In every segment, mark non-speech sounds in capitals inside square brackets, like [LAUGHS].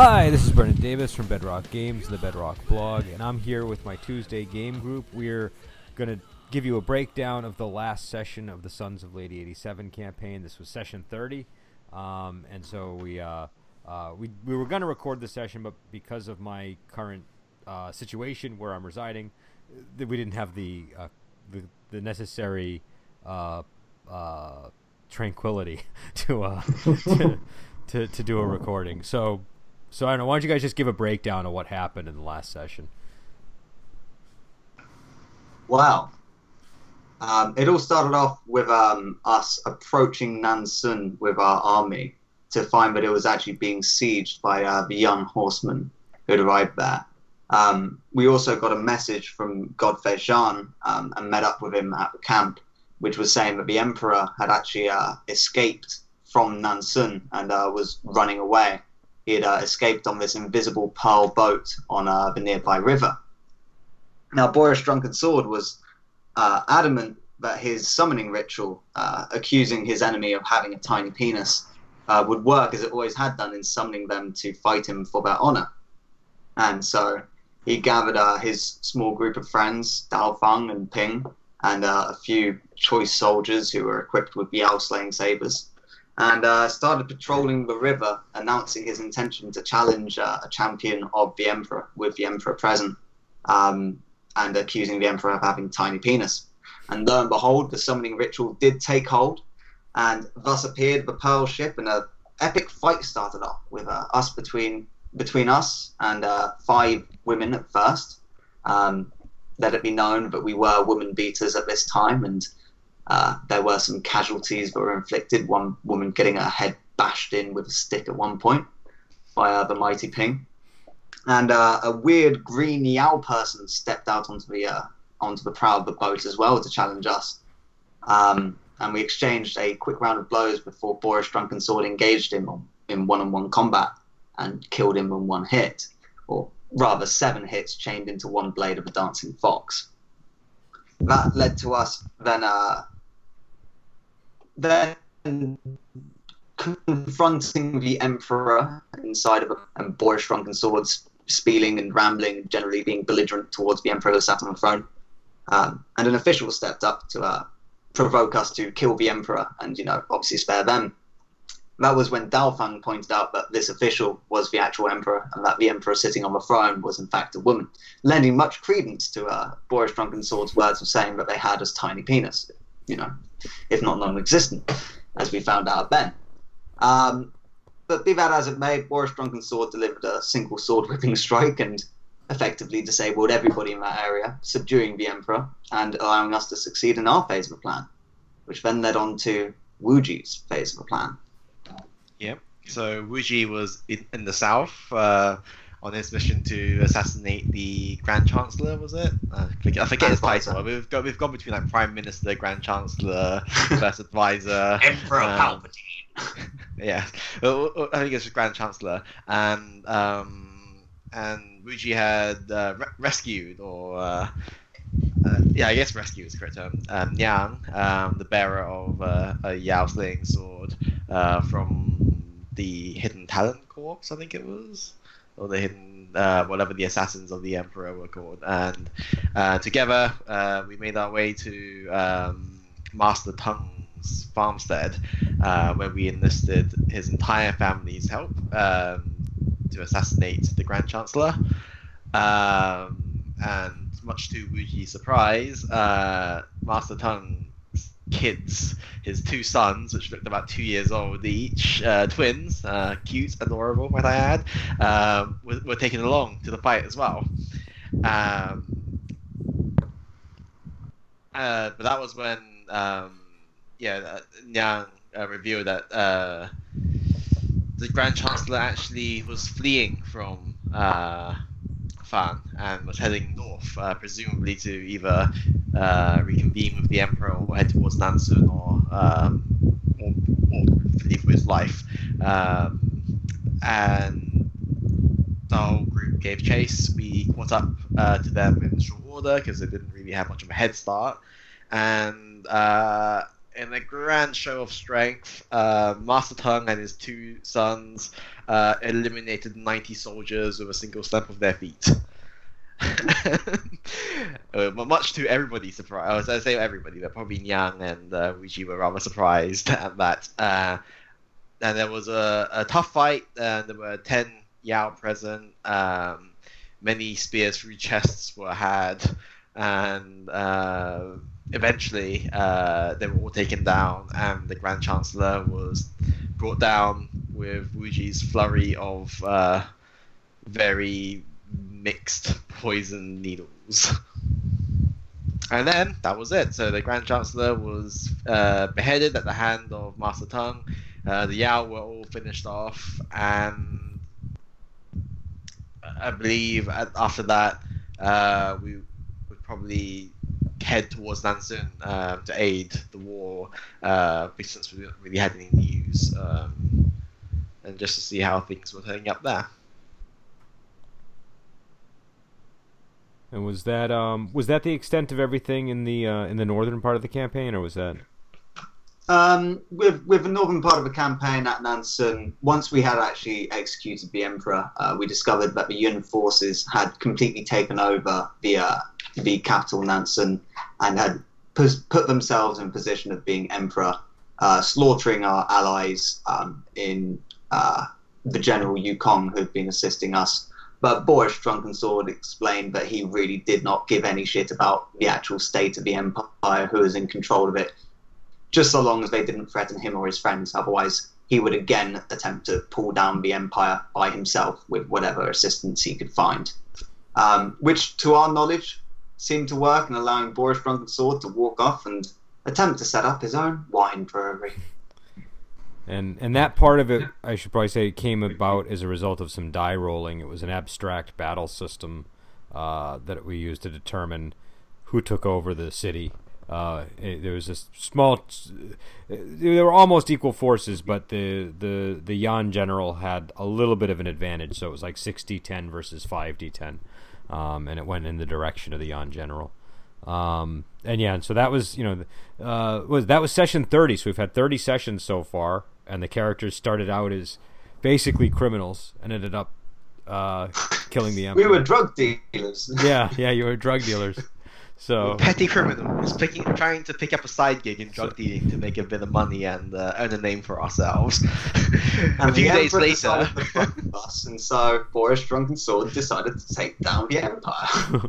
Hi, this is Brendan Davis from Bedrock Games, the Bedrock blog, and I'm here with my Tuesday game group. We're going to give you a breakdown of the last session of the Sons of Lady 87 campaign. This was session 30, um, and so we, uh, uh, we, we were going to record the session, but because of my current uh, situation where I'm residing, th- we didn't have the, uh, the, the necessary uh, uh, tranquility [LAUGHS] to, [LAUGHS] to, to, to do a recording. So so I don't know. Why don't you guys just give a breakdown of what happened in the last session? Wow. Um, it all started off with um, us approaching Nansun with our army to find that it was actually being sieged by uh, the young horsemen who had arrived there. Um, we also got a message from Godfrey Jean um, and met up with him at the camp, which was saying that the emperor had actually uh, escaped from Nansun and uh, was running away he had uh, escaped on this invisible pearl boat on uh, the nearby river. Now, Boris Drunken Sword was uh, adamant that his summoning ritual, uh, accusing his enemy of having a tiny penis, uh, would work as it always had done in summoning them to fight him for their honor. And so he gathered uh, his small group of friends, Dao Feng and Ping, and a few choice soldiers who were equipped with Yao slaying sabers and uh, started patrolling the river, announcing his intention to challenge uh, a champion of the Emperor with the Emperor present, um, and accusing the Emperor of having tiny penis. And lo and behold, the summoning ritual did take hold, and thus appeared the Pearl ship, and an epic fight started off with uh, us between between us and uh, five women at first. Um, let it be known that we were woman beaters at this time, and uh, there were some casualties that were inflicted. One woman getting her head bashed in with a stick at one point by uh, the mighty Ping, and uh, a weird green Yao person stepped out onto the uh, onto the prow of the boat as well to challenge us. Um, and we exchanged a quick round of blows before Boris Drunken Sword engaged him in one-on-one combat and killed him in one hit, or rather seven hits chained into one blade of a dancing fox. That led to us then uh, then confronting the emperor inside of a and Boris Drunken Swords spieling and rambling, generally being belligerent towards the emperor who sat on the throne. Um, and an official stepped up to uh, provoke us to kill the emperor and, you know, obviously spare them. That was when Dao Feng pointed out that this official was the actual emperor and that the emperor sitting on the throne was in fact a woman, lending much credence to uh, Boris Drunken Sword's words of saying that they had a tiny penis. You know, if not non-existent, as we found out then. Um, but be that as it may, Boris Drunken Sword delivered a single sword whipping strike and effectively disabled everybody in that area, subduing the Emperor and allowing us to succeed in our phase of the plan, which then led on to Wuji's phase of the plan. Yep. So Wuji was in, in the south, uh, on his mission to assassinate the Grand Chancellor. Was it? Uh, I forget his title. We've got we've gone between like Prime Minister, Grand Chancellor, [LAUGHS] First Advisor, Emperor um, Palpatine. [LAUGHS] yeah, I think it's Grand Chancellor, and um, and Wuji had uh, re- rescued or. Uh, uh, yeah, I guess rescue is the correct term. Um, Yang, um, the bearer of uh, a Yao slaying sword uh, from the Hidden Talent Corps, I think it was or the hidden uh, whatever the assassins of the emperor were called. And uh, together uh, we made our way to um, master tung's farmstead uh, where we enlisted his entire family's help um, to assassinate the grand chancellor. Um, and much to wuji's surprise uh, master tung kids, his two sons, which looked about two years old each, uh, twins, uh, cute, adorable, might I add, um, were, were, taken along to the fight as well. Um, uh, but that was when, um, yeah, Nyang uh, revealed that uh, the Grand Chancellor actually was fleeing from uh, Fan and was heading north, uh, presumably to either uh, reconvene with the Emperor or head towards Nansun or, um, or, or for his life. Um, and the whole group gave chase. We caught up uh, to them in short order because they didn't really have much of a head start. And uh, in a grand show of strength, uh, Master Tongue and his two sons uh, eliminated 90 soldiers with a single stamp of their feet. [LAUGHS] [LAUGHS] uh, much to everybody's surprise, I was going to say everybody, but probably Nyang and uh, Wuji were rather surprised at [LAUGHS] that. Uh, and there was a, a tough fight, and there were 10 Yao present. Um, many spears through chests were had, and uh, eventually uh, they were all taken down, and the Grand Chancellor was brought down with Wuji's flurry of uh, very mixed poison needles. [LAUGHS] And then that was it. So the Grand Chancellor was uh, beheaded at the hand of Master Tongue. Uh, the Yao were all finished off, and I believe after that uh, we would probably head towards Nansun um, to aid the war, uh, since we really had any news, um, and just to see how things were turning up there. And was that um, was that the extent of everything in the uh, in the northern part of the campaign, or was that? Um, with with the northern part of the campaign at Nansen, once we had actually executed the emperor, uh, we discovered that the Yun forces had completely taken over the uh, the capital Nansen and had put, themselves in position of being emperor, uh, slaughtering our allies um, in uh, the general Yukong who had been assisting us. But Boris Drunken Sword explained that he really did not give any shit about the actual state of the empire, who was in control of it, just so long as they didn't threaten him or his friends. Otherwise, he would again attempt to pull down the empire by himself with whatever assistance he could find. Um, which, to our knowledge, seemed to work in allowing Boris Drunken Sword to walk off and attempt to set up his own wine brewery. And and that part of it, I should probably say, came about as a result of some die rolling. It was an abstract battle system uh, that we used to determine who took over the city. Uh, it, there was this small. There were almost equal forces, but the the the Yan general had a little bit of an advantage. So it was like six d10 versus five d10, um, and it went in the direction of the Yan general. Um, and yeah, so that was you know uh, was that was session thirty. So we've had thirty sessions so far and the characters started out as basically criminals and ended up uh, killing the [LAUGHS] emperor. We were drug dealers. [LAUGHS] yeah, yeah, you were drug dealers. So petty criminals, picking, trying to pick up a side gig in drug dealing to make a bit of money and uh, earn a name for ourselves. [LAUGHS] a few days later, us, and so Boris Drunken Sword decided to take down the empire.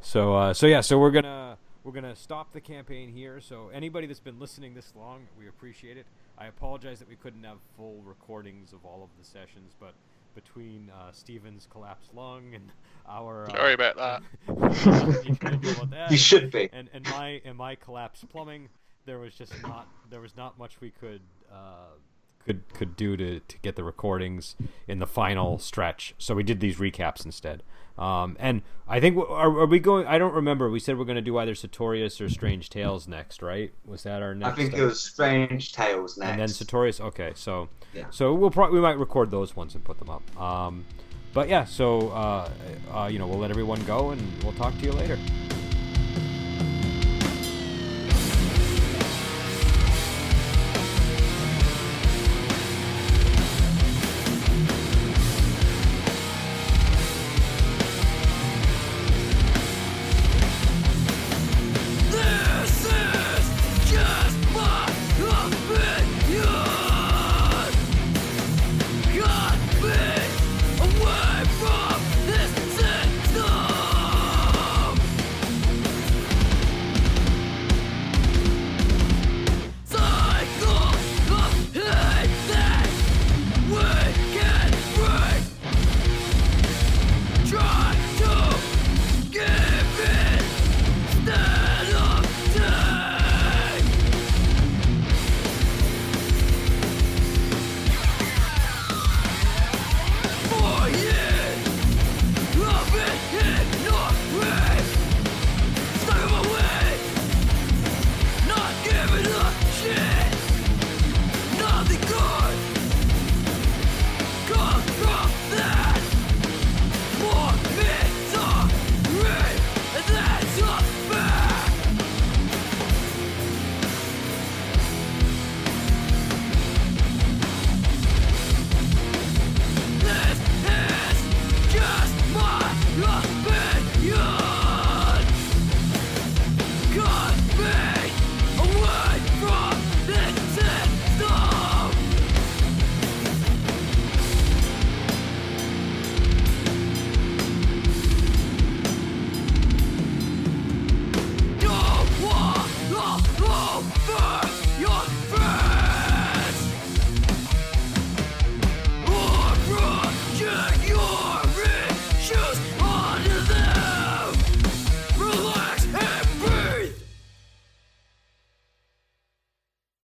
so, uh, so yeah, so we're gonna we're gonna stop the campaign here. So anybody that's been listening this long, we appreciate it. I apologize that we couldn't have full recordings of all of the sessions, but between uh, Steven's collapsed lung and [LAUGHS] our uh, sorry about that. [LAUGHS] about that you should be and, and my and my collapsed plumbing, there was just not there was not much we could uh, could could do to, to get the recordings in the final stretch. So we did these recaps instead. Um, and I think are, are, we going? I don't remember. We said we're going to do either Sertorius or Strange Tales next, right? Was that our next? I think it was Strange Tales next, and then Sertorius. Okay, so yeah. so we'll probably we might record those ones and put them up. Um, but yeah, so uh, uh, you know we'll let everyone go and we'll talk to you later.